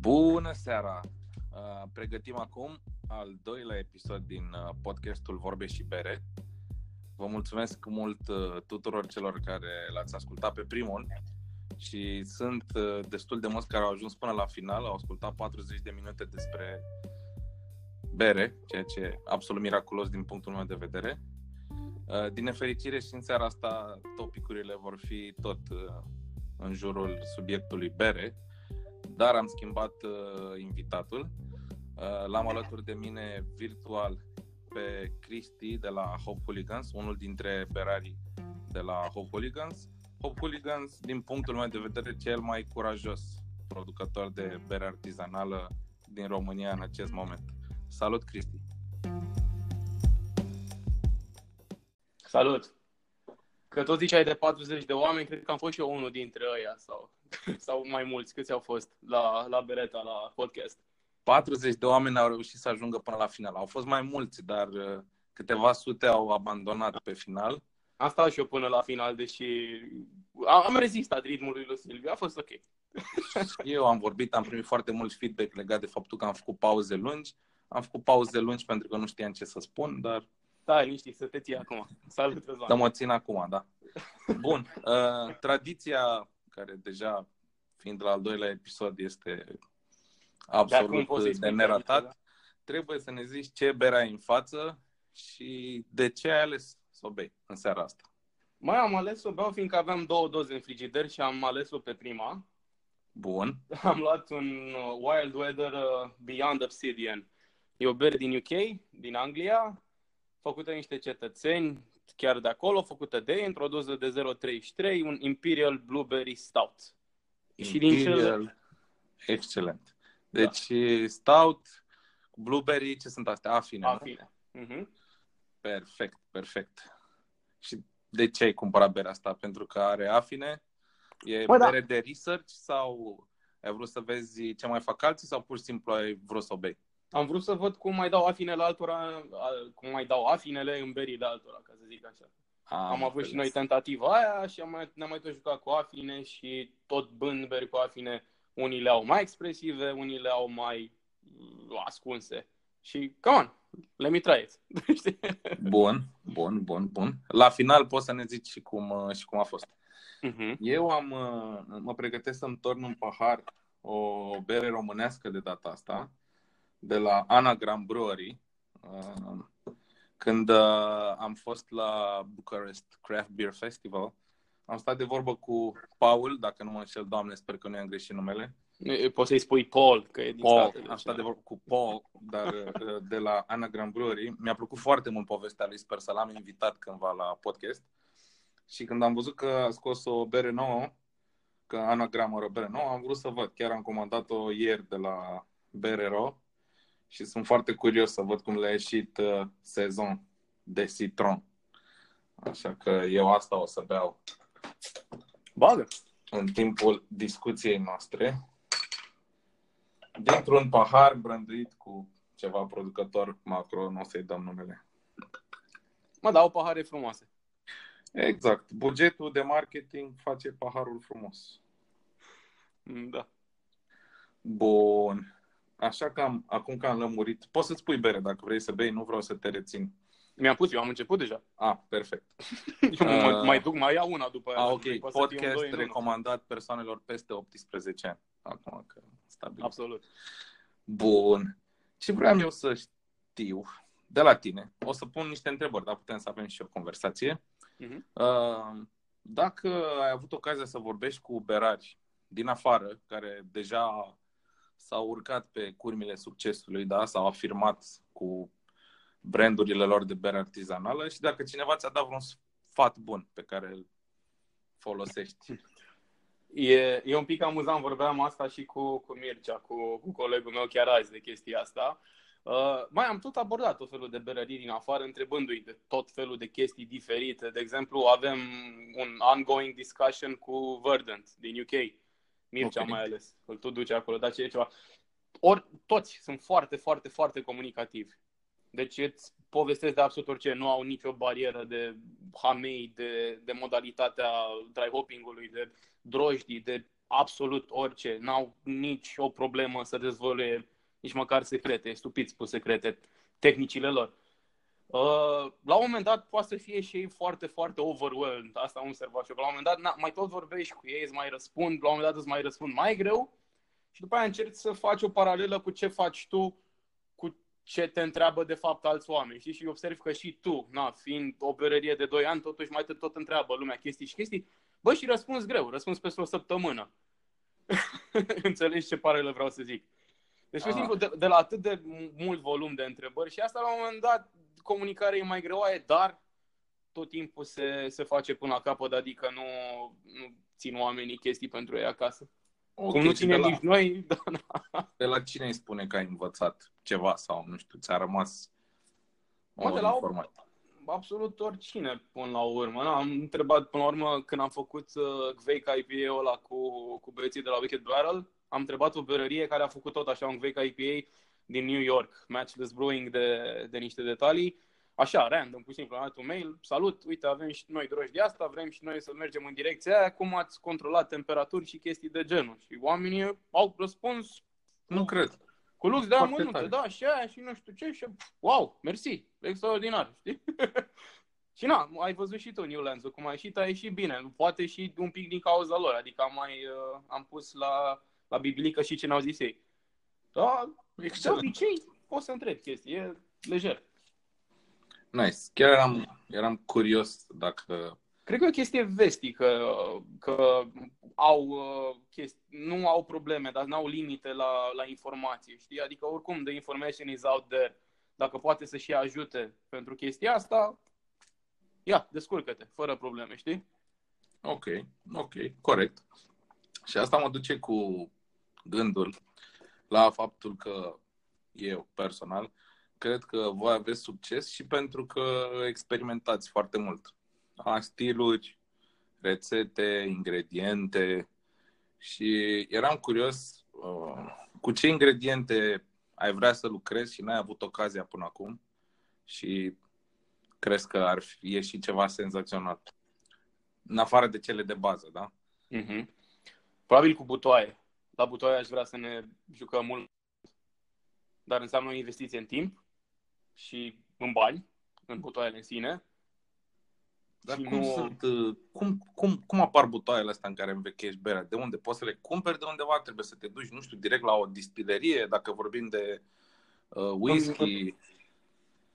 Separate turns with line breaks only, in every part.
Bună seara! Uh, pregătim acum al doilea episod din uh, podcastul Vorbe și Bere. Vă mulțumesc mult uh, tuturor celor care l-ați ascultat pe primul și sunt destul de mulți care au ajuns până la final, au ascultat 40 de minute despre bere, ceea ce e absolut miraculos din punctul meu de vedere. Din nefericire și în seara asta topicurile vor fi tot în jurul subiectului bere, dar am schimbat uh, invitatul. Uh, l-am alături de mine virtual pe Cristi de la Hope Hooligans, unul dintre berarii de la Hope Hooligans. Hope Hooligans, din punctul meu de vedere, cel mai curajos producător de bere artizanală din România în acest moment. Salut, Cristi!
Salut! Că tot ziceai de 40 de oameni, cred că am fost și eu unul dintre ăia sau, sau mai mulți. Câți au fost la, la Bereta, la podcast?
40 de oameni au reușit să ajungă până la final. Au fost mai mulți, dar uh, câteva sute au abandonat pe final.
Am stat și eu până la final, deși am rezistat ritmului lui Silviu, a fost ok.
eu am vorbit, am primit foarte mult feedback legat de faptul că am făcut pauze lungi. Am făcut pauze lungi pentru că nu știam ce să spun, dar
da, liniștit, să te ții acum. Salut, Răzvan.
Să mă țin acum, da. Bun. Uh, tradiția, care deja, fiind la al doilea episod, este absolut de, de neratat, da? trebuie să ne zici ce bere ai în față și de ce ai ales să o bei în seara asta.
Mai am ales să o beau fiindcă aveam două doze în frigider și am ales-o pe prima.
Bun.
Am luat un uh, Wild Weather uh, Beyond Obsidian. E o bere din UK, din Anglia, făcută niște cetățeni chiar de acolo, făcută de ei, într-o doză de 0,33, un Imperial Blueberry Stout.
Imperial. Și din cele... Excelent. Deci da. stout, blueberry, ce sunt astea? Afine,
Afine. Uh-huh.
Perfect, perfect. Și de ce ai cumpărat berea asta? Pentru că are afine? E Bă, da. bere da. de research sau ai vrut să vezi ce mai fac alții sau pur și simplu ai vrut să o bei?
Am vrut să văd cum mai dau afinele altora, cum mai dau afinele în berile altora, ca să zic așa. Am, am avut și noi tentativa aia și am mai, ne-am mai tot jucat cu afine și tot bând beri cu afine. Unii le au mai expresive, unii le au mai uh, ascunse. Și, come on, let me try it.
bun, bun, bun, bun. La final poți să ne zici și cum, uh, și cum a fost. Uh-huh. Eu am, uh, mă pregătesc să-mi torn un pahar o bere românească de data asta de la Anagram Brewery, uh, când uh, am fost la Bucharest Craft Beer Festival. Am stat de vorbă cu Paul, dacă nu mă înșel, doamne, sper că nu i-am greșit numele.
Poți să-i spui Paul, că e din
Paul, statele, am stat de vorbă cu Paul, dar uh, de la Anagram Brewery. Mi-a plăcut foarte mult povestea lui, sper să l-am invitat cândva la podcast. Și când am văzut că a scos o bere nouă, că Anagram are o bere nouă, am vrut să văd. Chiar am comandat-o ieri de la Berero și sunt foarte curios să văd cum le-a ieșit uh, sezon de citron. Așa că eu asta o să beau
Bagă.
în timpul discuției noastre. Dintr-un pahar brânduit cu ceva producător macro, nu o să-i dăm numele.
Mă dau pahare frumoase.
Exact. Bugetul de marketing face paharul frumos.
Da.
Bun. Așa că am, acum că am lămurit, poți să-ți pui bere dacă vrei să bei, nu vreau să te rețin.
Mi-am pus, eu am început deja.
Ah, perfect.
eu mă, uh, mai duc, mai iau una după aia.
Ah, ok, podcast recomandat persoanelor peste 18 ani. Acum că stabil.
Absolut.
Bun. Ce vreau eu să știu de la tine, o să pun niște întrebări, dar putem să avem și o conversație. Uh-huh. Uh, dacă ai avut ocazia să vorbești cu berari din afară, care deja s-au urcat pe curmile succesului, da? s-au afirmat cu brandurile lor de bere artizanală și dacă cineva ți-a dat vreun sfat bun pe care îl folosești.
E, e un pic amuzant, vorbeam asta și cu, cu Mircea, cu, cu colegul meu chiar azi de chestia asta. Uh, mai am tot abordat tot felul de berării din afară, întrebându-i de tot felul de chestii diferite. De exemplu, avem un ongoing discussion cu Verdant din UK Mircea okay. mai ales, îl tot duce acolo, dar ce e ceva. Ori toți sunt foarte, foarte, foarte comunicativi. Deci îți povestesc de absolut orice, nu au nicio barieră de hamei, de, de modalitatea dry hopping-ului, de drojdii, de absolut orice. N-au nici o problemă să dezvolte nici măcar secrete, stupiți spus secrete, tehnicile lor. Uh, la un moment dat poate să fie și ei foarte, foarte overwhelmed. Asta am observat și eu. La un moment dat na, mai tot vorbești cu ei, îți mai răspund, la un moment dat îți mai răspund mai greu și după aia încerci să faci o paralelă cu ce faci tu, cu ce te întreabă de fapt alți oameni. Știi? Și observi că și tu, na, fiind o berărie de 2 ani, totuși mai te tot întreabă lumea chestii și chestii. Bă, și răspuns greu, răspuns peste o săptămână. Înțelegi ce paralelă vreau să zic. Deci, pur simplu, de, de la atât de mult volum de întrebări și asta la un moment dat comunicarea e mai greoaie, dar tot timpul se, se face până la capăt, adică nu, nu țin oamenii chestii pentru ei acasă. Okay, Cum nu ținem la, nici noi, da,
da. De la cine îi spune că ai învățat ceva sau, nu știu, ți-a rămas
o de la informație? absolut oricine până la urmă. Da, am întrebat până la urmă când am făcut uh, Gveic IPA-ul ăla cu, cu băieții de la Wicked Barrel, am întrebat o berărie care a făcut tot așa un Gveic IPA din New York, Matchless Brewing, de, de niște detalii. Așa, random, pur și simplu, am dat un mail, salut, uite, avem și noi droși de asta, vrem și noi să mergem în direcția aia, cum ați controlat temperaturi și chestii de genul. Și oamenii au răspuns...
Nu cred.
Cu lux de amănunte, da, și aia și nu știu ce, și wow, mersi, extraordinar, știi? și na, ai văzut și tu Newlands, cum a ieșit, a ieșit bine, poate și un pic din cauza lor, adică am mai, uh, am pus la, la biblică și ce n-au zis ei. Da, Excelent. De obicei, poți să întreb chestii, e lejer.
Nice. Chiar eram, eram curios dacă...
Cred că e o chestie vestică, că au chesti, nu au probleme, dar nu au limite la, la informație, știi? Adică oricum, the information is out there. Dacă poate să și ajute pentru chestia asta, ia, descurcă-te, fără probleme, știi?
Ok, ok, corect. Și asta mă duce cu gândul la faptul că eu personal cred că voi aveți succes și pentru că experimentați foarte mult. A stiluri, rețete, ingrediente și eram curios uh, cu ce ingrediente ai vrea să lucrezi și n-ai avut ocazia până acum și crezi că ar fi ieși ceva senzațional. În afară de cele de bază, da?
Mm-hmm. Probabil cu butoaie la butoaie aș vrea să ne jucăm mult, dar înseamnă o investiție în timp și în bani, în butoaiele în sine.
Dar cum, nu... sunt, uh, cum, cum, cum apar butoaiele astea în care învechești berea? De unde? Poți să le cumperi de undeva? Trebuie să te duci, nu știu, direct la o distilerie, dacă vorbim de uh, whisky.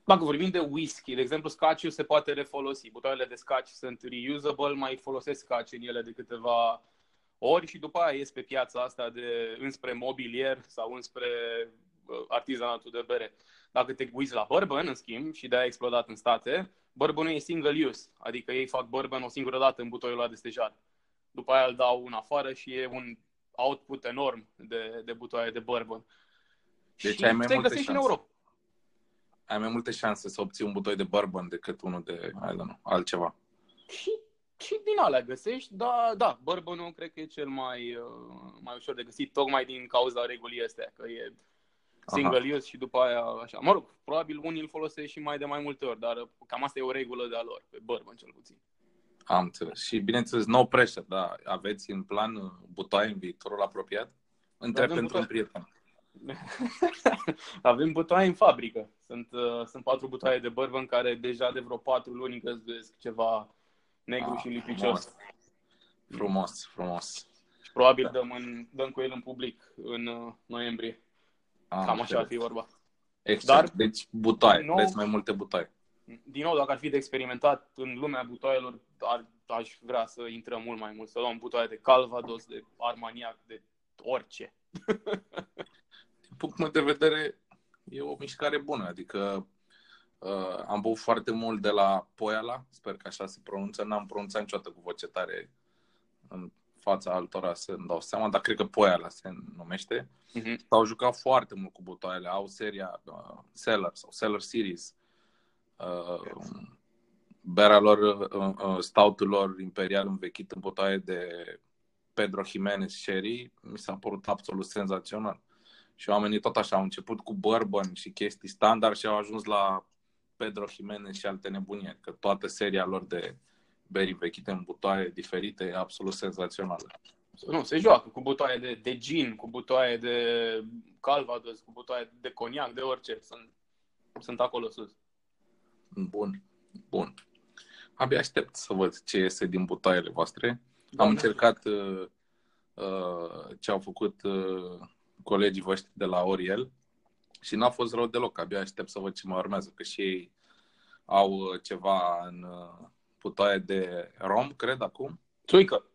Dacă vorbim de whisky, de exemplu, scotch se poate refolosi. Butoaiele de scotch sunt reusable, mai folosesc scotch în ele de câteva ori și după aia ies pe piața asta de înspre mobilier sau înspre uh, artizanatul de bere. Dacă te uiți la bourbon, în schimb, și de-aia a explodat în state, bourbonul e single use, adică ei fac bourbon o singură dată în butoiul ăla de stejar. După aia îl dau în afară și e un output enorm de, de butoaie de bourbon.
Deci și ai mai multe șanse. în Europa. Ai mai multe șanse să obții un butoi de bourbon decât unul de, I don't know, altceva.
Și și din alea găsești, dar da, bourbonul cred că e cel mai, uh, mai ușor de găsit, tocmai din cauza regulii astea, că e single Aha. use și după aia așa. Mă rog, probabil unii îl folosesc și mai de mai multe ori, dar cam asta e o regulă de a lor, pe bourbon cel puțin.
Am înțeles. Și bineînțeles, no pressure, da. Aveți în plan uh, butoaie în viitorul apropiat? Întreb pentru un prieten.
Avem butoaie în fabrică. Sunt, uh, sunt patru butoaie de bourbon care deja de vreo patru luni găzduiesc ceva negru ah, și lipicios.
Frumos, frumos.
Și probabil da. dăm, în, dăm cu el în public în uh, noiembrie. Am Cam așa ar fi vorba.
Exact. Dar, deci butoaie, nou, vreți mai multe butoaie.
Din nou, dacă ar fi de experimentat în lumea butoaielor, ar, aș vrea să intrăm mult mai mult, să luăm butoaie de Calvados, de Armaniac, de orice.
Din punctul meu de vedere, e o mișcare bună, adică Uh, am băut foarte mult de la Poiala, sper că așa se pronunță, n-am pronunțat niciodată cu voce tare în fața altora să-mi dau seama, dar cred că Poiala se numește. Uh-huh. S-au jucat foarte mult cu butoaiele, au seria uh, Seller sau Seller Series. Uh, berea lor, uh, uh, stautul lor imperial învechit în butoaie de Pedro Jimenez Sherry, mi s-a părut absolut senzațional. Și oamenii tot așa au început cu bourbon și chestii standard și au ajuns la Pedro Jimenez și alte nebunie, că toată seria lor de beri vechite în butoaie diferite e absolut senzațională.
Nu, se joacă cu butoaie de, de gin, cu butoaie de calvados, cu butoaie de coniac, de orice. Sunt, sunt acolo sus.
Bun, bun. Abia aștept să văd ce iese din butoaiele voastre.
Da,
Am
da.
încercat uh, uh, ce au făcut uh, colegii voștri de la Oriel și n-a fost rău deloc. Abia aștept să văd ce mai urmează, că și ei au uh, ceva în uh, butoaie de rom, cred, acum.
Țuică.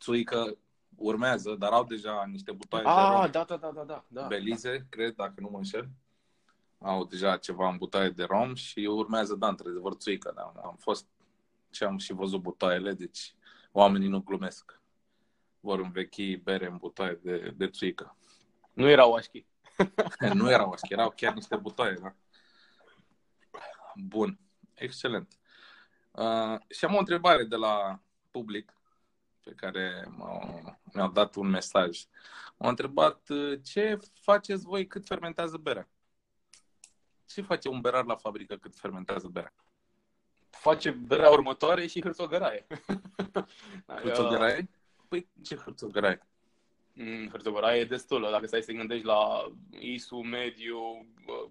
Țuică urmează, dar au deja niște butoaie de
Ah,
rom.
da, da, da, da, da. da.
Belize, cred, dacă nu mă înșel. Au deja ceva în butoaie de rom și urmează, da, într-adevăr, țuică. Da. Am fost și am și văzut butoaiele, deci oamenii nu glumesc. Vor învechi bere în butoaie de, de țuică.
Nu erau așchi.
nu erau așa, erau chiar niște butoaie, da? Bun, excelent. Uh, și am o întrebare de la public pe care m-au, mi-au dat un mesaj. M-au întrebat uh, ce faceți voi cât fermentează berea? Ce face un berar la fabrică cât fermentează berea?
Face berea următoare și hârțogăraie. Da,
Hârțogăraie? Păi ce hârțogăraie?
Mm, Hârțogăraie e destulă. Dacă stai să te gândești la ISU, mediu,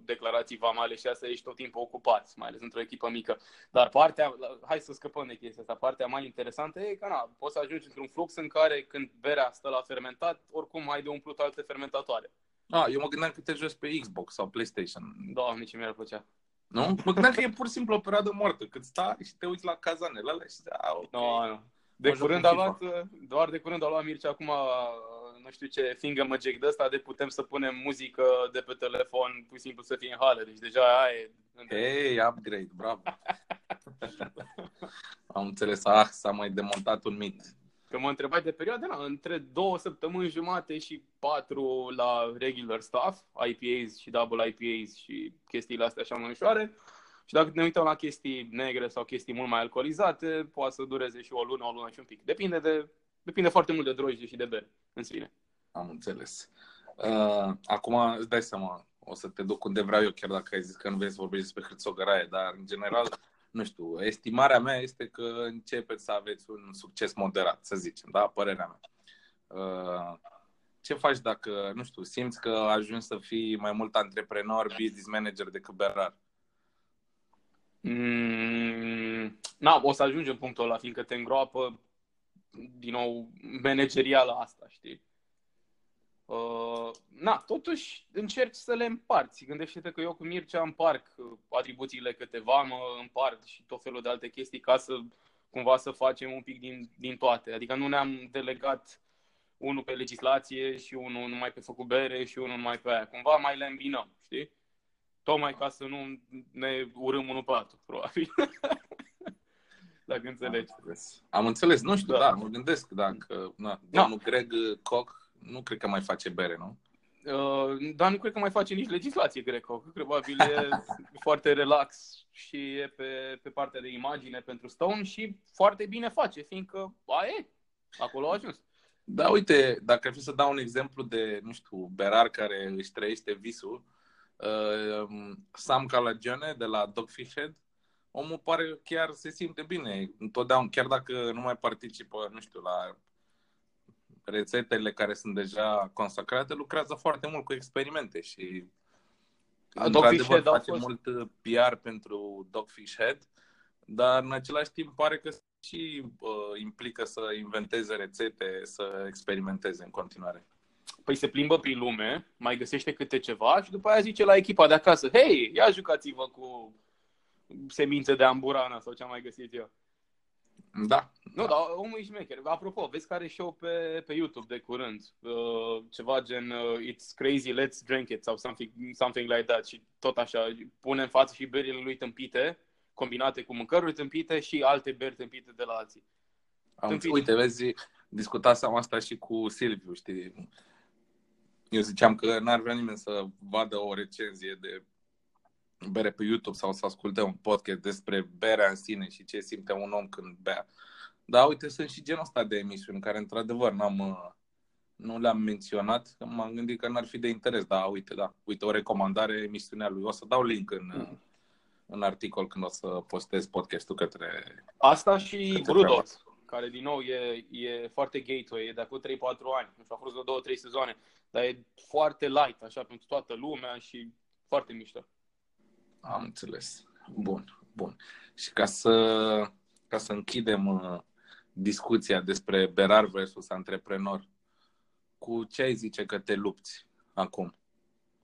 declarații vamale și asta, ești tot timpul ocupat, mai ales într-o echipă mică. Dar partea, hai să scăpăm de chestia asta, partea mai interesantă e că na, poți să ajungi într-un flux în care când berea stă la fermentat, oricum ai de umplut alte fermentatoare.
Ah, eu mă gândeam că te joci pe Xbox sau PlayStation.
Da, nici mi-ar plăcea.
Nu? Mă gândeam că e pur și simplu o perioadă moartă, cât stai și te uiți la cazanele alea și a, ok.
No, nu. De
Mă joc
curând
cu
a
FIFA.
luat, doar de curând a luat Mircea acum, nu știu ce, finger magic de ăsta, de putem să punem muzică de pe telefon, pur și simplu să fie în hală. Deci deja aia e...
Hei, upgrade, bravo. Am înțeles, ah, s-a mai demontat un mit.
Că mă întrebai de perioade, na, între două săptămâni jumate și patru la regular stuff, IPAs și double IPAs și chestiile astea așa mai ușoare. Și dacă ne uităm la chestii negre sau chestii mult mai alcoolizate, poate să dureze și o lună, o lună și un pic. Depinde de depinde foarte mult de drojdie și de bere în sine.
Am înțeles. Uh, acum îți dai seama, o să te duc unde vreau eu, chiar dacă ai zis că nu vrei să vorbești despre hârțogăraie, dar în general, nu știu, estimarea mea este că începeți să aveți un succes moderat, să zicem, da? Părerea mea. Uh, ce faci dacă, nu știu, simți că ajungi să fii mai mult antreprenor, business manager decât berar?
Mm, na, o să ajungem în punctul ăla, fiindcă te îngroapă din nou manageriala asta, știi? Uh, na, totuși încerci să le împarți. Gândește-te că eu cu Mircea împarc uh, atribuțiile câteva, mă împart și tot felul de alte chestii ca să cumva să facem un pic din, din toate. Adică nu ne-am delegat unul pe legislație și unul numai pe făcut bere și unul numai pe aia. Cumva mai le îmbinăm, știi? Tocmai ca să nu ne urâm unul pe altul, probabil. Dacă înțelegi.
Am înțeles. Am înțeles. Nu știu,
Da.
da, mă gândesc dacă na, domnul Greg Koch nu cred că mai face bere, nu?
Uh, dar nu cred că mai face nici legislație greco. Probabil e foarte relax și e pe, pe partea de imagine pentru Stone și foarte bine face, fiindcă aia e. Acolo a ajuns.
Da, uite, dacă ar fi să dau un exemplu de, nu știu, berar care își trăiește visul, uh, Sam Calagione de la Dogfish Head, omul pare chiar se simte bine, întotdeauna, chiar dacă nu mai participă, nu știu, la rețetele care sunt deja consacrate, lucrează foarte mult cu experimente și
A, Dogfish
într-adevăr
Head au
face
fost-
mult uh, PR pentru Dogfish Head, dar în același timp pare că și uh, implică să inventeze rețete, să experimenteze în continuare.
Păi se plimbă prin lume, mai găsește câte ceva și după aia zice la echipa de acasă, hei, ia jucați-vă cu semințe de amburana sau ce am mai găsit eu.
Da.
Nu, dar omul e șmecher. Apropo, vezi care show pe, pe YouTube de curând? Uh, ceva gen uh, It's crazy, let's drink it sau something, something like that și tot așa. Pune în față și berile lui tâmpite, combinate cu mâncăruri tâmpite și alte beri tâmpite de la alții.
Am,
Tâmpit.
uite, vezi, discutasem asta și cu Silviu, știi? Eu ziceam că n-ar vrea nimeni să vadă o recenzie de bere pe YouTube sau să asculte un podcast despre berea în sine și ce simte un om când bea. Dar uite, sunt și genul ăsta de emisiuni care, într-adevăr, n-am, uh, nu le-am menționat, că m-am gândit că n-ar fi de interes. Da, uite, da. Uite, o recomandare emisiunea lui. O să dau link în,
Mm.
în articol când o să postez podcastul către...
Asta și
Către
Brewdog. care din nou e, e foarte gateway, e de acum 3-4 ani, nu știu, a fost de 2-3 sezoane, dar e foarte light, așa, pentru toată lumea și foarte mișto.
Am înțeles. Bun, bun. Și ca să, ca să închidem uh, discuția despre berar versus antreprenor, cu ce ai zice că te lupți acum,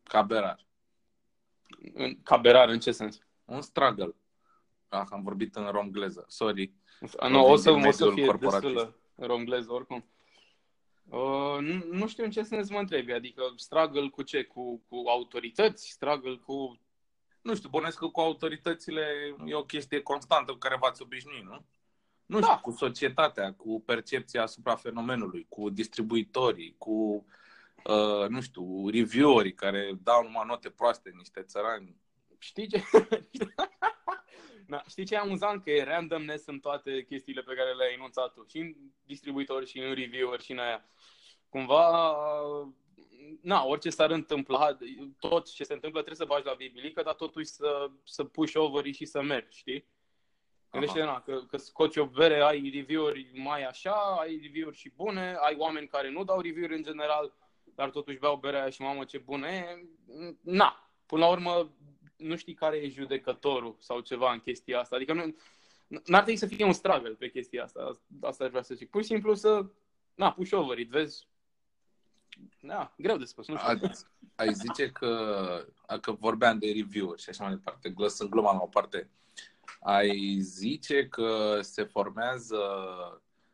ca berar?
În, ca berar, în ce sens?
Un struggle. Ah, am vorbit în romgleză, sorry.
Nu, o să, o să fie destul romgleză oricum. Uh, nu, nu știu în ce sens mă întrebi, adică struggle cu ce? Cu, cu autorități? Struggle cu...
Nu știu, bănesc că cu autoritățile e o chestie constantă cu care v-ați obișnuit, nu? Nu
Da.
știu, cu societatea, cu percepția asupra fenomenului, cu distribuitorii, cu, uh, nu știu, reviewerii care dau numai note proaste, niște țărani.
Știi ce? da, știi ce e amuzant? Că e randomness în toate chestiile pe care le-ai enunțat tu. Și în distribuitori, și în reviewer, și în aia. Cumva, na, orice s-ar întâmpla, tot ce se întâmplă trebuie să bagi la bibilică, dar totuși să, să puși over și să mergi, știi? Gândește, na, că, că scoți o bere, ai review-uri mai așa, ai review-uri și bune, ai oameni care nu dau review-uri în general, dar totuși beau berea aia și mamă ce bună e. Na, până la urmă nu știi care e judecătorul sau ceva în chestia asta. Adică nu, n-ar trebui să fie un struggle pe chestia asta. Asta aș vrea să zic. Pur și simplu să, na, push over it, vezi. Da, greu de spus, nu știu.
Ați, ai zice că, că vorbeam de review-uri și așa mai departe, glăsând gluma la o parte, ai zice că se formează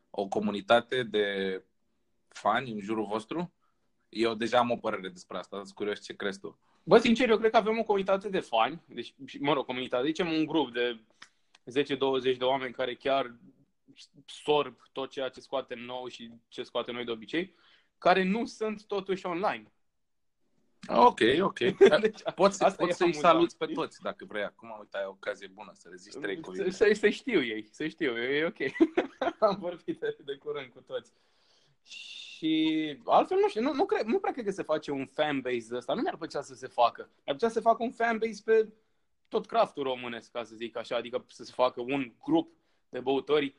o comunitate de fani în jurul vostru? Eu deja am o părere despre asta, sunt curios ce crezi tu.
Bă, sincer, eu cred că avem o comunitate de fani, deci, mă rog, comunitate, zicem un grup de 10-20 de oameni care chiar sorb tot ceea ce scoatem nou și ce scoatem noi de obicei, care nu sunt totuși online.
Ok, ok.
Deci,
Poți,
asta
poți
e
să-i
amuzant,
saluți pe
știi?
toți dacă vrei. Acum, uite, ai o ocazie bună să le zici trei cuvinte.
Să, să știu ei, să știu, e ok. Am vorbit de, de curând cu toți. Și altfel nu știu, nu, nu, cred, nu prea cred că se face un fanbase de ăsta. Nu mi-ar plăcea să se facă. Mi-ar plăcea să se facă un fanbase pe tot craftul românesc, ca să zic așa, adică să se facă un grup de băutori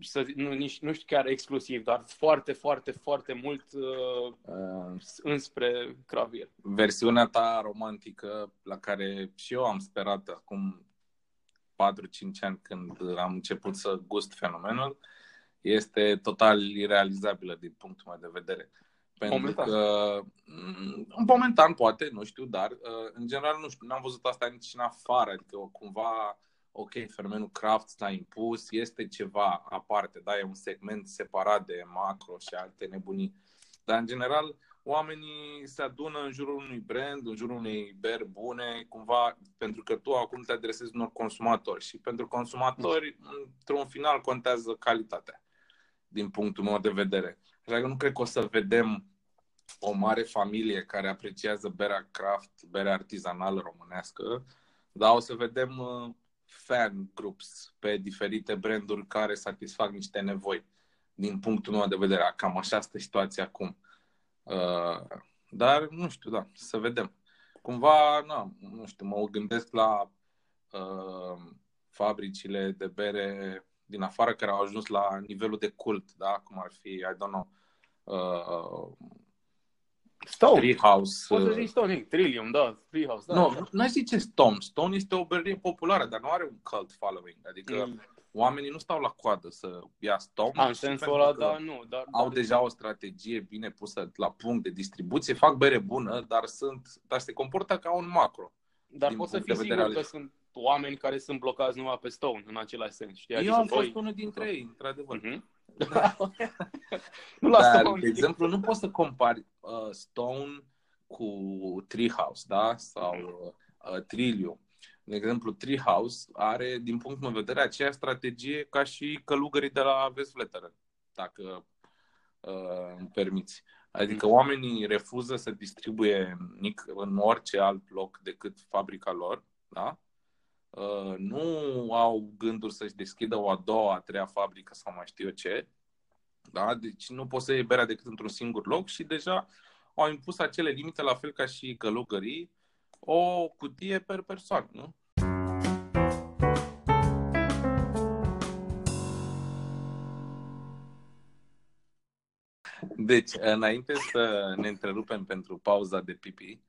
să, zic, nu, nici, nu știu chiar exclusiv, dar foarte, foarte, foarte mult uh,
Uh,
înspre cravier.
versiunea ta romantică la care și eu am sperat acum 4-5 ani când am început să gust fenomenul este total irealizabilă din punctul meu de vedere. Pentru
Momentan.
că mm, momentan poate, nu știu, dar uh, în general nu știu, n-am văzut asta nici în afară, adică cumva ok, fenomenul craft s-a impus, este ceva aparte, da, e un segment separat de macro și alte nebunii. Dar, în general, oamenii se adună în jurul unui brand, în jurul unei beri bune, cumva, pentru că tu acum te adresezi unor consumatori și pentru consumatori, într-un final, contează calitatea, din punctul meu de vedere. Așa că nu cred că o să vedem o mare familie care apreciază berea craft, berea artizanală românească, dar o să vedem uh, fan groups pe diferite branduri care satisfac niște nevoi. Din punctul meu de vedere, cam așa este situația acum. Uh, dar, nu știu, da, să vedem. Cumva, na, nu știu, mă gândesc la uh, fabricile de bere din afară care au ajuns la nivelul de cult, da? Cum ar fi, I don't know, uh,
Stone.
Treehouse.
Poți să
uh,
zici Stone, Trillium, da, Treehouse, da.
nu, nu aș zice Stone. Stone este o berlie populară, dar nu are un cult following. Adică
Mm.
oamenii nu stau la coadă să ia Stone.
A, în
și
sensul
pentru
ăla,
că
da, nu. Dar,
Au
dar-
deja o strategie bine pusă la punct de distribuție, fac bere bună, dar sunt, dar se comportă ca un macro.
Dar
din
poți să
punct
fii
de vedere
sigur
al-
că sunt oameni care sunt blocați numai pe Stone, în același sens. Știi?
Eu
Adică
am
voi-
fost unul dintre ei, într-adevăr.
Mhm.
Da.
nu la
Dar,
Stone.
de exemplu, nu poți să compari uh, Stone cu Treehouse, da? Sau uh, Trillium. De exemplu, Treehouse are, din punctul meu de vedere, aceeași strategie ca și călugării de la Vesvleteren, dacă uh, îmi permiți. Adică oamenii refuză să distribuie nic- în orice alt loc decât fabrica lor, da? Uh, nu au gânduri să-și deschidă o a doua, a treia fabrică sau mai știu eu ce. Da? Deci nu poți să iei berea decât într-un singur loc și deja au impus acele limite, la fel ca și călugării, o cutie per persoană, nu? Deci, înainte să ne întrerupem pentru pauza de pipi,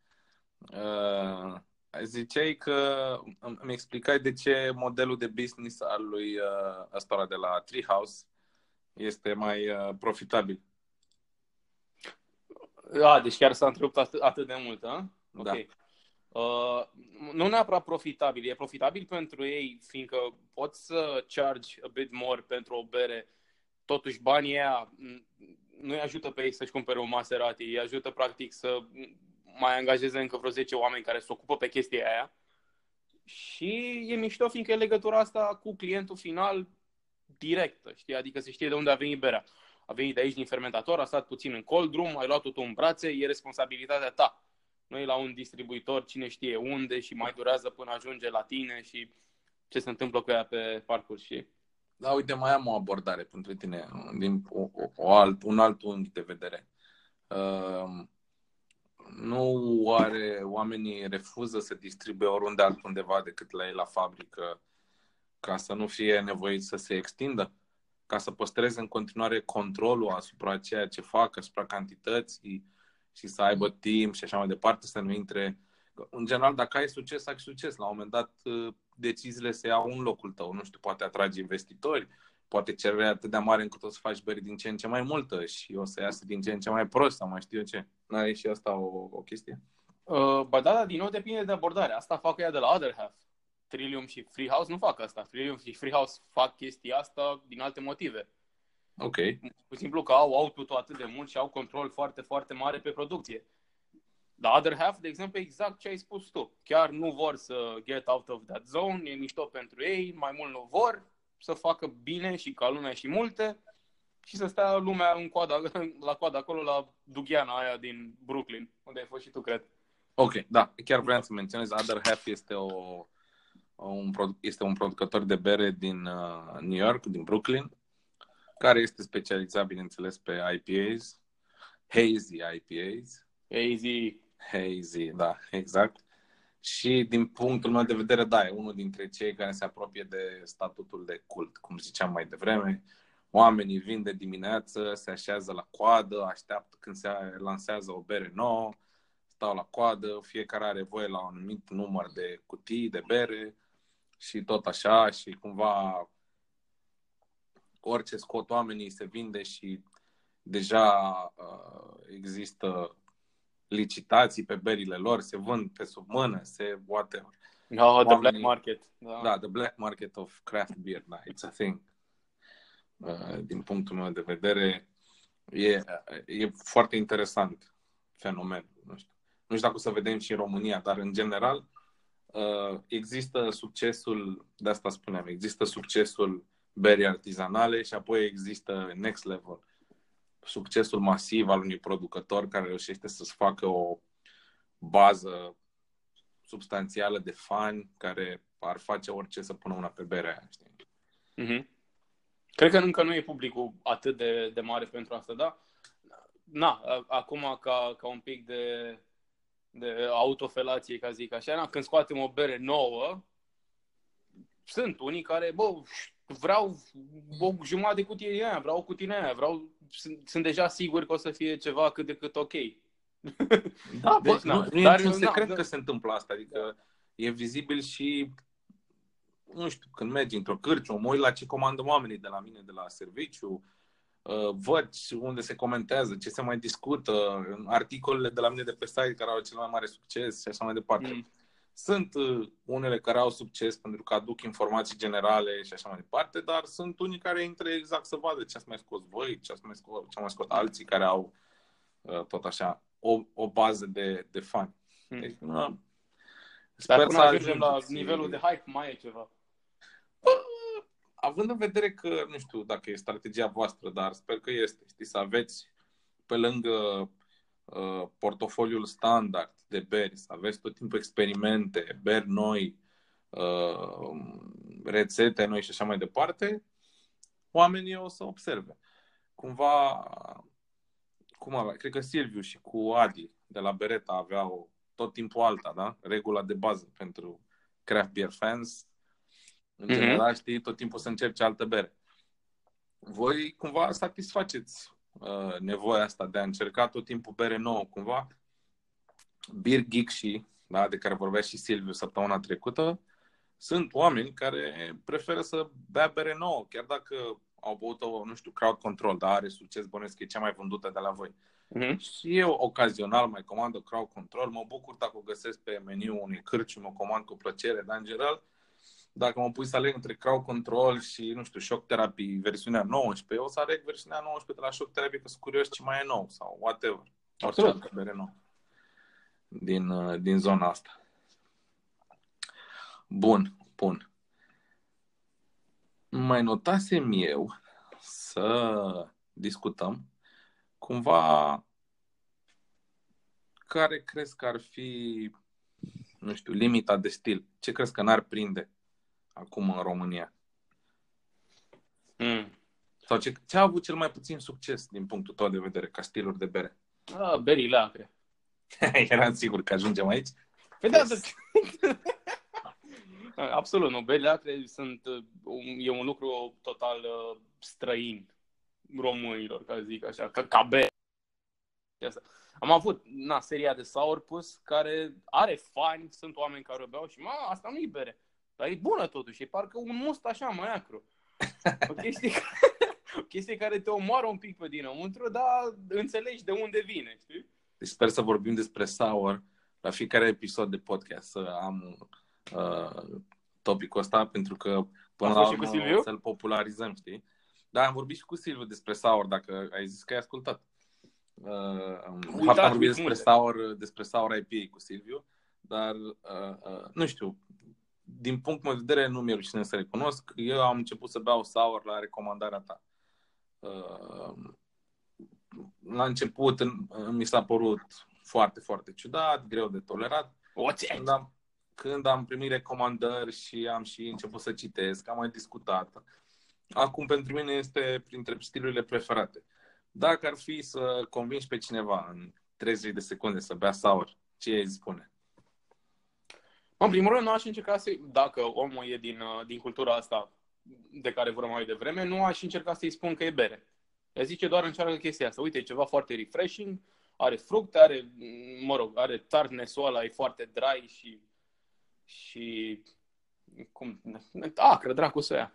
uh ziceai că îmi explicai de ce modelul de business al lui uh, ăsta de la Treehouse este mai uh, profitabil.
Da, deci chiar s-a întrerupt atât, atât de mult, a?
Da.
Ok. Uh, nu neapărat profitabil, e profitabil pentru ei, fiindcă poți să charge a bit more pentru o bere, totuși banii aia nu-i ajută pe ei să-și cumpere o Maserati, îi ajută practic să mai angajeze încă vreo 10 oameni care se ocupă pe chestia aia. Și e mișto fiindcă e legătura asta cu clientul final directă, știi? Adică se știe de unde a venit berea. A venit de aici din fermentator, a stat puțin în cold room, ai luat-o tu în brațe, e responsabilitatea ta. Nu e la un distribuitor, cine știe unde și mai durează până ajunge la tine și ce se întâmplă cu ea pe parcurs și...
Da, uite, mai am o abordare pentru tine, din o, o alt, un alt unghi de vedere. Uh, nu oare oamenii refuză să distribuie oriunde altundeva decât la ei la fabrică ca să nu fie nevoit să se extindă? Ca să păstreze în continuare controlul asupra ceea ce fac, asupra cantității și să aibă timp și așa mai departe, să nu intre... În general, dacă ai succes, ai succes. La un moment dat, deciziile se iau în locul tău. Nu știu, poate atragi investitori, poate cererea atât de mare încât o să faci beri din ce în ce mai multă și o să iasă din ce în ce mai prost sau mai știu eu ce. N-are și asta o, o chestie?
Uh, ba da, dar din nou depinde de abordare. Asta fac ea de la Other Half. Trillium și Freehouse nu fac asta. Trillium și Freehouse fac chestia asta din alte motive.
Ok.
Pur simplu că au output-ul atât de mult și au control foarte, foarte mare pe producție. The other half, de exemplu, exact ce ai spus tu. Chiar nu vor să get out of that zone, e mișto pentru ei, mai mult nu vor, să facă bine și ca lumea și multe și să stea lumea în coada, la coada acolo la Dughiana aia din Brooklyn, unde ai fost și tu, cred.
Ok, da, chiar vreau să menționez, Other Half este, o, un, este un producător de bere din uh, New York, din Brooklyn, care este specializat, bineînțeles, pe IPAs, hazy IPAs.
Hazy.
Hazy, da, exact. Și din punctul meu de vedere, da, e unul dintre cei care se apropie de statutul de cult, cum ziceam mai devreme. Oamenii vin de dimineață, se așează la coadă, așteaptă când se lansează o bere nouă, stau la coadă, fiecare are voie la un anumit număr de cutii de bere și tot așa și cumva orice scot oamenii se vinde și deja uh, există licitații pe berile lor, se vând pe sub mână, se whatever.
No, Oamenii, the black market.
Da. da, the black market of craft beer, da, it's a thing. Uh, din punctul meu de vedere, e, e foarte interesant fenomen. Nu știu. nu știu dacă o să vedem și în România, dar în general uh, există succesul, de asta spuneam, există succesul berii artizanale și apoi există next level succesul masiv al unui producător care reușește să-ți facă o bază substanțială de fani care ar face orice să pună una pe berea aia, știi?
Mm-hmm. Cred că încă nu e publicul atât de, de mare pentru asta, da? Na, acum ca, ca un pic de, de autofelație, ca zic așa, na, când scoatem o bere nouă, sunt unii care, bă, vreau o jumătate de cutie aia, vreau o cutie aia, vreau, sunt, sunt deja sigur că o să fie ceva cât de cât ok.
Da, deci, bă, nu, nu dar e un secret na, că se întâmplă asta, adică da. e vizibil și nu știu, când mergi într-o cârciumă, mă uit la ce comandă oamenii de la mine, de la serviciu, uh, văd unde se comentează, ce se mai discută, articolele de la mine de pe site care au cel mai mare succes și așa mai departe. Mm. Sunt uh, unele care au succes pentru că aduc informații generale și așa mai departe, dar sunt unii care intră exact să vadă ce ați mai scos voi, ce ați mai scos, ce mai scos alții care au uh, tot așa o, o bază de, de fani. Hmm. Deci, uh,
sper dar până să ajungem la nivelul de hype, mai e ceva.
Uh, având în vedere că, nu știu dacă e strategia voastră, dar sper că este, știi, să aveți pe lângă uh, portofoliul standard de beri, să aveți tot timpul experimente, beri noi, uh, rețete noi și așa mai departe, oamenii o să observe. Cumva, cum avea, cred că Silviu și cu Adi de la Beretta aveau tot timpul alta, da? Regula de bază pentru craft beer fans. În mm-hmm. general, știi, tot timpul să încerci altă bere. Voi cumva satisfaceți uh, nevoia asta de a încerca tot timpul bere nouă, cumva. Beer Geek și, da, de care vorbea și Silviu săptămâna trecută, sunt oameni care preferă să bea bere nouă, chiar dacă au băut-o, nu știu, crowd control, dar are succes, bănesc că e cea mai vândută de la voi. Mm-hmm. Și eu ocazional mai comand o crowd control, mă bucur dacă o găsesc pe meniu unui cârci, mă comand cu plăcere, dar în general, dacă mă pui să aleg între crowd control și, nu știu, shock therapy versiunea 19, o să aleg versiunea 19 de la shock therapy, că sunt curios ce mai e nou sau whatever. Orice altă bere nou din, uh, din zona asta. Bun, bun. Mai notasem eu să discutăm cumva care crezi că ar fi, nu știu, limita de stil? Ce crezi că n-ar prinde acum în România? Mm. Sau ce, ce a avut cel mai puțin succes din punctul tău de vedere ca stiluri de bere?
Ah, berii lacre.
Eram sigur că ajungem aici.
Păi da, yes. Absolut, nu. Berile acre sunt, uh, e un lucru total uh, străin românilor, ca zic așa, ca, ca bere. Am avut na, seria de sourpuss care are fani, sunt oameni care o beau și, mă, asta nu e bere. Dar e bună totuși, e parcă un must așa mai acru. O chestie, o chestie care te omoară un pic pe dinăuntru, dar înțelegi de unde vine, știi?
Deci sper să vorbim despre sour la fiecare episod de podcast, să am uh, topicul ăsta, pentru că până la urmă să-l popularizăm, știi? Da, am vorbit și cu Silviu despre Sour, dacă ai zis că ai ascultat. Uh, Uitați, am vorbit despre Sour, despre Sour IPA cu Silviu, dar uh, uh, nu știu, din punct de vedere nu mi-e rușine să recunosc, eu am început să beau Sour la recomandarea ta. Uh, la început mi s-a părut foarte, foarte ciudat, greu de tolerat. Când am, când am primit recomandări și am și început să citesc, am mai discutat. Acum pentru mine este printre stilurile preferate. Dacă ar fi să convingi pe cineva în 30 de secunde să bea sour, ce îi spune?
În primul rând, nu aș încerca să dacă omul e din, uh, din cultura asta de care vorbeam mai devreme, nu aș încerca să-i spun că e bere. El zice doar încearcă chestia asta. Uite, e ceva foarte refreshing, are fructe, are, mă rog, are tartnesul ăla, e foarte dry și și cum, acră, dracu să ia.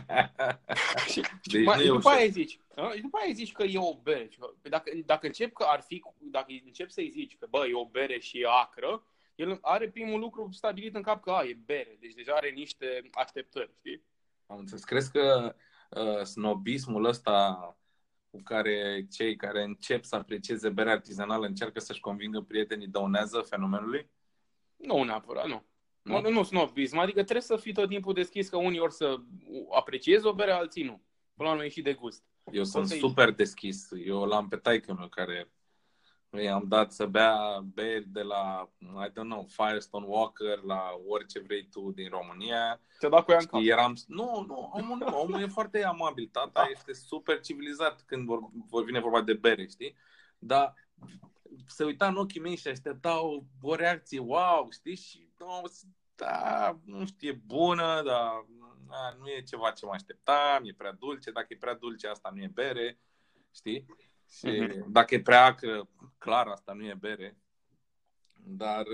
și, deci mai, după aia zici, și după aia zici că e o bere. Dacă, dacă încep că ar fi, dacă încep să-i zici că bă, e o bere și e acră, el are primul lucru stabilit în cap că a, e bere. Deci deja are niște așteptări, știi?
Am înțeles. Crezi că uh, snobismul ăsta cu care cei care încep să aprecieze berea artizanală încearcă să-și convingă prietenii dăunează fenomenului?
Nu neapărat, nu. Nu, nu snobism, adică trebuie să fii tot timpul deschis că unii ori să apreciezi o bere, alții nu. Până la urmă e și de gust.
Eu sunt super deschis. Eu l-am pe taică meu care i-am dat să bea beri de la, I don't know, Firestone Walker, la orice vrei tu din România.
Te dat cu ea în
eram, Nu, nu, omul, nu, omul e foarte amabil. Tata da. este super civilizat când vor, vor vine vorba de bere, știi? Dar se uita în ochii mei și așteptau o reacție, wow, știi? Și nu, da, nu știu, e bună, dar da, nu e ceva ce mă așteptam, e prea dulce, dacă e prea dulce, asta nu e bere, știi? Și uh-huh. dacă e prea acră, clar, asta nu e bere. Dar,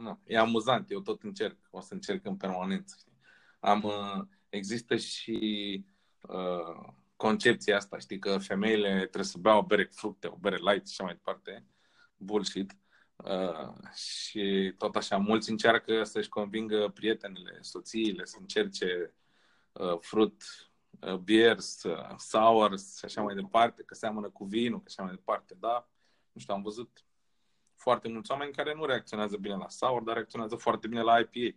nu, e amuzant, eu tot încerc, o să încerc în permanență. Știi? Am, uh, există și uh, concepția asta, știi, că femeile trebuie să bea o bere cu fructe, o bere light și așa mai departe bullshit. Uh, și tot așa, mulți încearcă să-și convingă prietenele, soțiile, să încerce uh, fruit, uh, beers, uh, sours și așa mai departe, că seamănă cu vinul, și așa mai departe. Da, nu știu, am văzut foarte mulți oameni care nu reacționează bine la sour, dar reacționează foarte bine la IPA.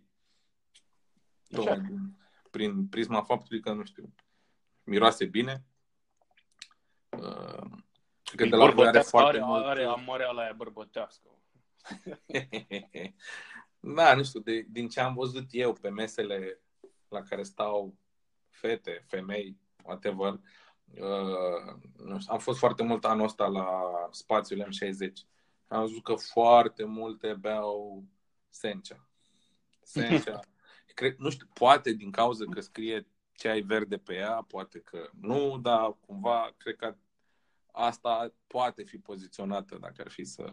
prin prisma faptului că, nu știu, miroase bine, uh,
Că de la are foarte are, mult... are amoarea la aia bărbătească.
da, nu știu, de, din ce am văzut eu pe mesele la care stau fete, femei, whatever, uh, nu știu, am fost foarte mult anul ăsta la spațiul M60. Am văzut că foarte multe beau Sencea. Sencea. Cred, nu știu, poate din cauza că scrie ce ai verde pe ea, poate că nu, dar cumva cred că asta poate fi poziționată dacă ar fi să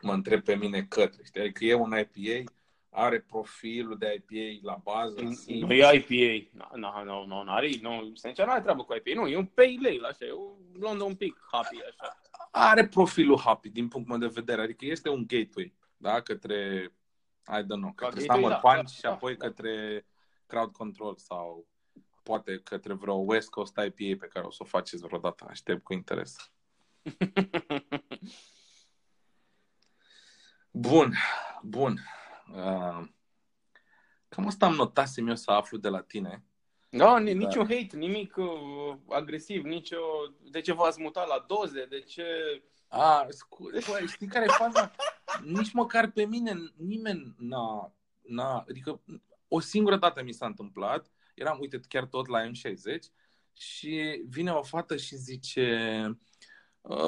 mă întreb pe mine către. Știi? Adică e un IPA, are profilul de IPA la bază.
Nu e IPA. Nu, nu, nu, nu are, nu, Sencea nu are treabă cu IPA. Nu, e un pale ale, așa, e un blond un pic happy, așa.
Are profilul happy din punctul meu de vedere, adică este un gateway, da, către, I don't know, către Summer da, Punch da, și apoi da, către Crowd Control sau poate către vreo West Coast IPA pe care o să o faceți vreodată. Aștept cu interes. bun, bun. Uh, cam asta am notat eu să aflu de la tine.
Da, Dar... niciun hate, nimic uh, agresiv, nicio... De ce v-ați mutat la doze? De ce...
A, scuze, bă, știi care e faza? Nici măcar pe mine nimeni n-a, n-a... Adică o singură dată mi s-a întâmplat eram, uite, chiar tot la M60 și vine o fată și zice ă,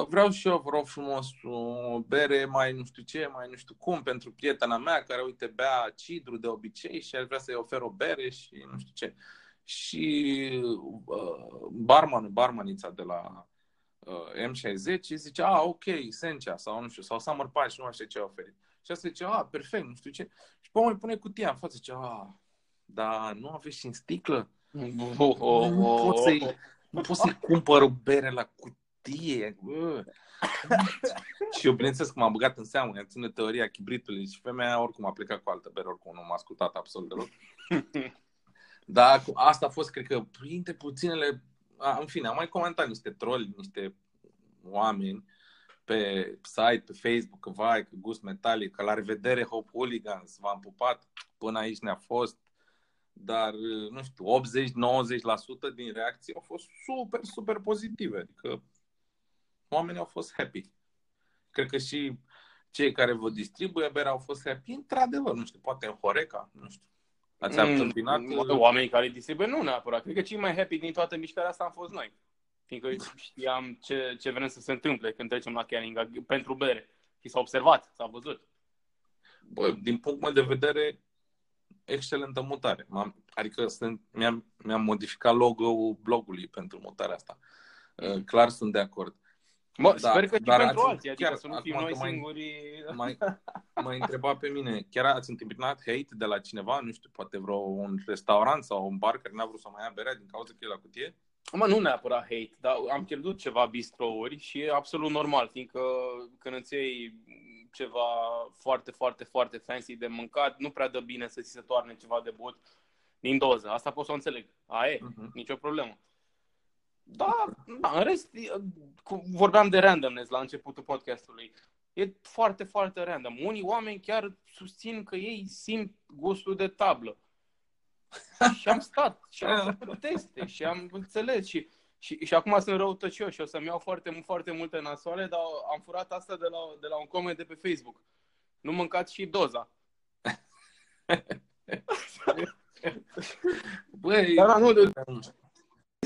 vreau și eu, vreau frumos o bere mai nu știu ce, mai nu știu cum, pentru prietena mea care, uite, bea cidru de obicei și ar vrea să-i ofer o bere și nu știu ce. Și uh, barmanul, barmanița de la uh, M60 zice, a, ok, Sencea sau nu știu, sau Summer Punch, nu știu ce a oferit. Și asta zice, a, perfect, nu știu ce. Și pe mai pune cutia în față, zice, a, dar nu aveți și în sticlă? Oh, oh, oh, nu pot să-i, nu pot să-i cumpăr o bere la cutie. și eu, bineînțeles, că m-am băgat în seamă, i-am ținut teoria chibritului și femeia oricum a plecat cu altă bere, oricum nu m-a ascultat absolut deloc. Dar asta a fost, cred că, printre puținele... A, în fine, am mai comentat niște troli, niște oameni pe site, pe Facebook, că vai, că gust metalic, că la revedere Hope Hooligans, v-am pupat, până aici ne-a fost, dar, nu știu, 80-90% din reacții au fost super, super pozitive. Adică oamenii au fost happy. Cred că și cei care vă distribuie bere au fost happy, într-adevăr, nu știu, poate în Horeca, nu știu. Ați mm, întâmpinat?
Mm, oamenii care distribuie, nu neapărat. Cred că cei mai happy din toată mișcarea asta am fost noi. Fiindcă știam ce, ce vrem să se întâmple când trecem la canning pentru bere. Și s-a observat, s-a văzut.
Bă, din punct meu de vedere, excelentă mutare. M-am, adică sunt, mi-am, mi-am modificat logo-ul blogului pentru mutarea asta. Uh, clar sunt de acord.
Mă, da, sper că dar pentru alții, adică chiar, să nu fim noi mai, singuri.
Mai, mai întreba pe mine, chiar ați întâmpinat hate de la cineva, nu știu, poate vreo un restaurant sau un bar care n-a vrut să mai ia berea din cauza că e la cutie?
Mă, nu neapărat hate, dar am pierdut ceva bistrouri și e absolut normal, fiindcă când îți iei ceva foarte, foarte, foarte fancy de mâncat, nu prea dă bine să ți se toarne ceva de but din doză. Asta pot să o înțeleg. Aia e, uh-huh. nicio problemă. Da, da, în rest, vorbeam de randomness la începutul podcastului. E foarte, foarte random. Unii oameni chiar susțin că ei simt gustul de tablă. și am stat și am făcut teste și am înțeles și și, și acum sunt răutăcios și o să-mi iau foarte, foarte multe nasoale, dar am furat asta de la, de la un coment de pe Facebook. Nu mâncați și doza. Băi, dar nu, de,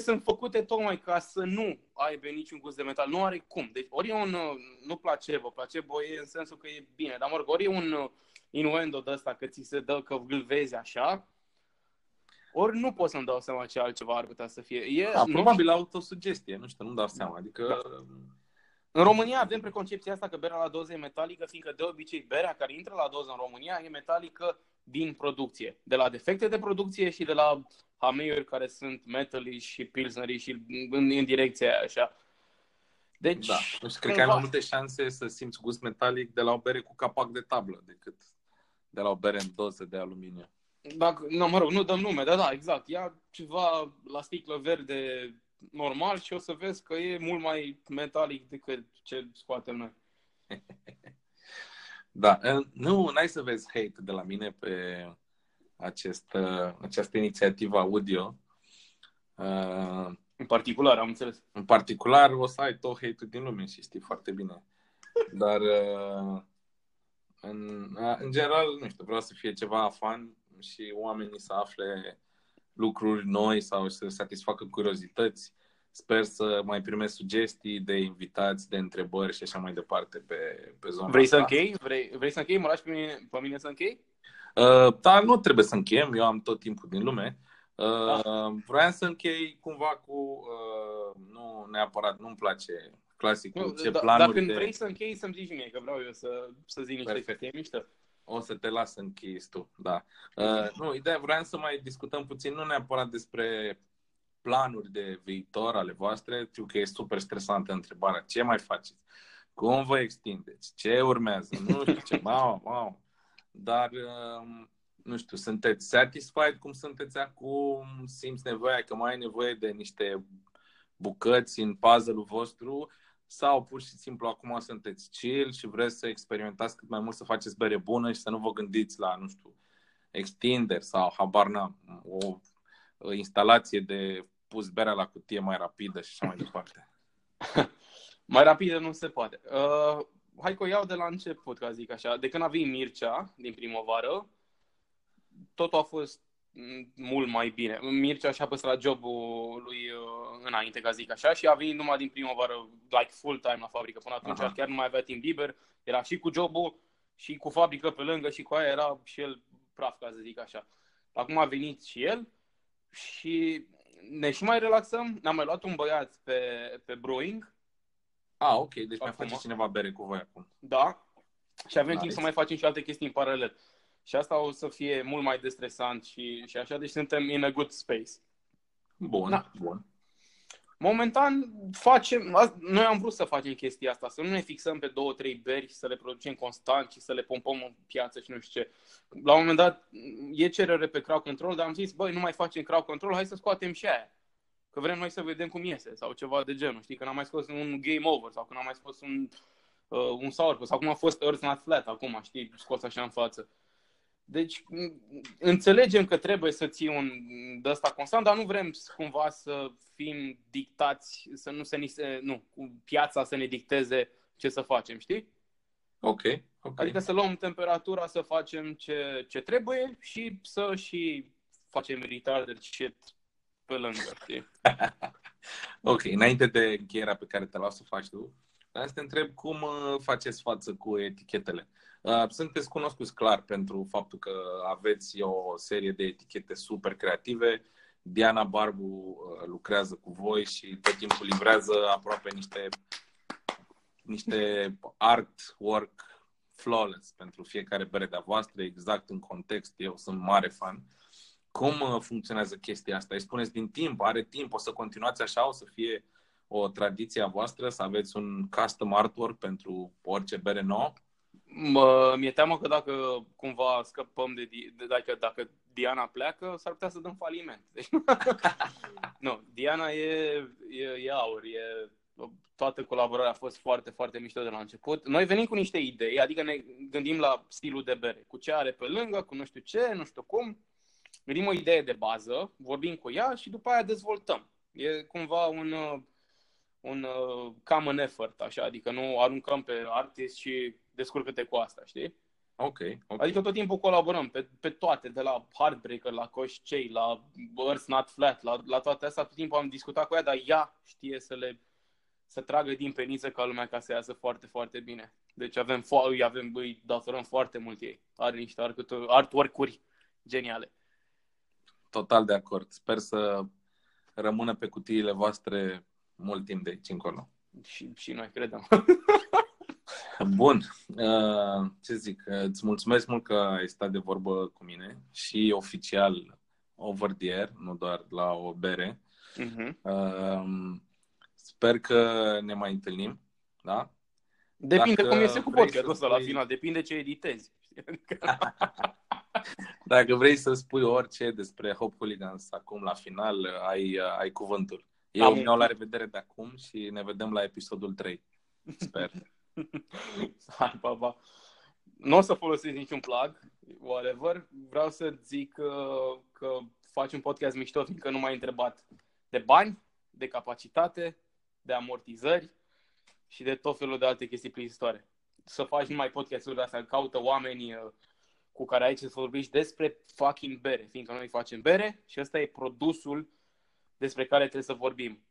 sunt făcute tocmai ca să nu aibă niciun gust de metal. Nu are cum. Deci ori e un, nu placebo, placebo e în sensul că e bine, dar mă rog, ori e un inuendo de ăsta că ți se dă, că îl vezi așa, ori nu pot să-mi dau seama ce altceva ar putea să fie. E,
da, nu probabil știu. autosugestie, nu știu, nu dau seama. Adică... Da.
În România avem preconcepția asta că berea la doză e metalică, fiindcă de obicei berea care intră la doză în România e metalică din producție. De la defecte de producție și de la hameiuri care sunt metali și pilsneri și în, în direcția aia așa.
Deci, da. Deci, cred că ai mai multe șanse să simți gust metalic de la o bere cu capac de tablă decât de la o bere în doză de aluminiu.
Dacă, nu, mă rog, nu dăm nume, dar da, exact. Ia ceva la sticlă verde normal și o să vezi că e mult mai metalic decât ce scoatem noi.
Da, nu, n-ai să vezi hate de la mine pe acest, această inițiativă audio.
În particular, am înțeles.
În particular, o să ai tot hate din lume și știi foarte bine. Dar, în, în general, nu știu, vreau să fie ceva fan și oamenii să afle lucruri noi sau să satisfacă curiozități. Sper să mai primesc sugestii de invitați, de întrebări și așa mai departe pe, pe zona
Vrei asta. să închei? Vrei, vrei să închei? Mă lași pe mine, pe mine să închei?
Uh, da, nu trebuie să încheiem, eu am tot timpul din lume. Uh, da. Vreau să închei cumva cu, uh, nu neapărat, nu-mi place clasicul,
Nu,
ce
da,
planuri
Dar când
de...
vrei să închei, să-mi zici mie, că vreau eu să, să zic niște
Perfect.
chestii mișto.
O să te las să închizi tu, da. Uh, nu, ideea, vreau să mai discutăm puțin, nu neapărat despre planuri de viitor ale voastre, știu că e super stresantă întrebarea. Ce mai faceți? Cum vă extindeți? Ce urmează? Nu știu ce, wow, wow. Dar, uh, nu știu, sunteți satisfied cum sunteți acum? Simți nevoia că mai ai nevoie de niște bucăți în puzzle-ul vostru? Sau pur și simplu acum sunteți chill și vreți să experimentați cât mai mult să faceți bere bună și să nu vă gândiți la, nu știu, extinderi sau habar n-am, o, o instalație de pus berea la cutie mai rapidă și așa mai departe.
Mai rapid nu se poate. Uh, hai că o iau de la început, ca zic așa. De când a venit Mircea, din primăvară, totul a fost mm, mult mai bine. Mircea și-a păstrat jobul lui uh, înainte, ca zic așa, și a venit numai din primăvară, like full-time la fabrică. Până atunci
Aha.
chiar nu mai avea timp liber, era și cu jobul, și cu fabrică pe lângă, și cu aia era și el praf, ca să zic așa. Acum a venit și el și ne și mai relaxăm. Ne-am mai luat un băiat pe, pe brewing,
Ah, ok, deci mai
Acum.
face cineva bere cu voi acum.
Da. Și avem
Nice.
timp să mai facem și alte chestii în paralel. Și asta o să fie mult mai destresant și, și așa, deci suntem in a good space.
Bun,
Da.
bun.
Momentan facem, a- noi am vrut să facem chestia asta, să nu ne fixăm pe două, trei beri și să le producem constant și să le pompăm în piață și nu știu ce. La un moment dat e cerere pe crowd control, dar am zis, băi, nu mai facem crowd control, hai să scoatem și aia. Că vrem noi să vedem cum iese sau ceva de genul, știi? Că n-am mai scos un game over sau că n-am mai scos un, uh, un sourpuss sau cum a fost Earth Not Flat acum, știi, scos așa în față. Deci m- înțelegem că trebuie să ții un de ăsta constant, dar nu vrem s- cumva să fim dictați, să nu se ni se, nu, cu piața să ne dicteze ce să facem, știi?
Ok, ok.
Adică să luăm temperatura, să facem ce, ce trebuie și să și facem retarded shit pe lângă, știi?
Ok, înainte de încheierea pe care te las să faci tu, vreau să te întreb cum uh, faceți față cu etichetele. Uh, Sunteți cunoscuți clar pentru faptul că aveți o serie de etichete super creative. Diana Barbu uh, lucrează cu voi și tot timpul livrează aproape niște, niște artwork flawless pentru fiecare bere de-a voastră, exact în context. Eu sunt mare fan. Cum uh, funcționează chestia asta? Îi spuneți din timp, are timp, o să continuați așa, o să fie o tradiție a voastră, să aveți un custom artwork pentru orice bere nouă?
Mă, mi-e teamă că dacă cumva scăpăm de, Di- de dacă, dacă Diana pleacă, s-ar putea să dăm faliment. Deci, nu, Diana e, e, e aur, e, toată colaborarea a fost foarte, foarte mișto de la început. Noi venim cu niște idei, adică ne gândim la stilul de bere, cu ce are pe lângă, cu nu știu ce, nu știu cum. Gândim o idee de bază, vorbim cu ea și după aia dezvoltăm. E cumva un, uh, un uh, common effort, așa, adică nu aruncăm pe artist și descurcă-te cu asta, știi?
Ok, ok.
Adică tot timpul colaborăm pe, pe toate, de la Heartbreaker, la Coșcei, la Earth Not Flat, la, la toate astea, tot timpul am discutat cu ea, dar ea știe să le să tragă din peniță ca lumea ca să iasă foarte, foarte bine. Deci avem, fo- îi avem, îi datorăm foarte mult ei. Are niște art- artwork-uri geniale.
Total de acord. Sper să rămână pe cutiile voastre mult timp de aici încolo.
Și, și noi credem.
Bun. Uh, Ce zic? Uh, Îți mulțumesc mult că ai stat de vorbă cu mine și oficial over the air, nu doar la o bere.
Mhm.
Uh, Sper că ne mai întâlnim, da?
Depinde
Dacă
cum iese cu
vrei
podcastul
să
ăsta la
spui-
final, depinde ce editezi.
Dacă vrei să spui orice despre Hop Hooligans acum la final, ai, ai cuvântul. Eu
Am
îmi
un-
iau la revedere de acum și ne vedem la episodul 3. Sper.
Hai, pa, pa. Nu o să folosesc niciun plug, whatever. Vreau să zic că, că faci un podcast mișto, fiindcă nu m-ai întrebat de bani, de capacitate, de amortizări și de tot felul de alte chestii plictisitoare. Să faci numai podcasturile astea, caută oameni uh, cu care aici să vorbești despre fucking bere, fiindcă noi facem bere și ăsta e produsul despre care trebuie să vorbim.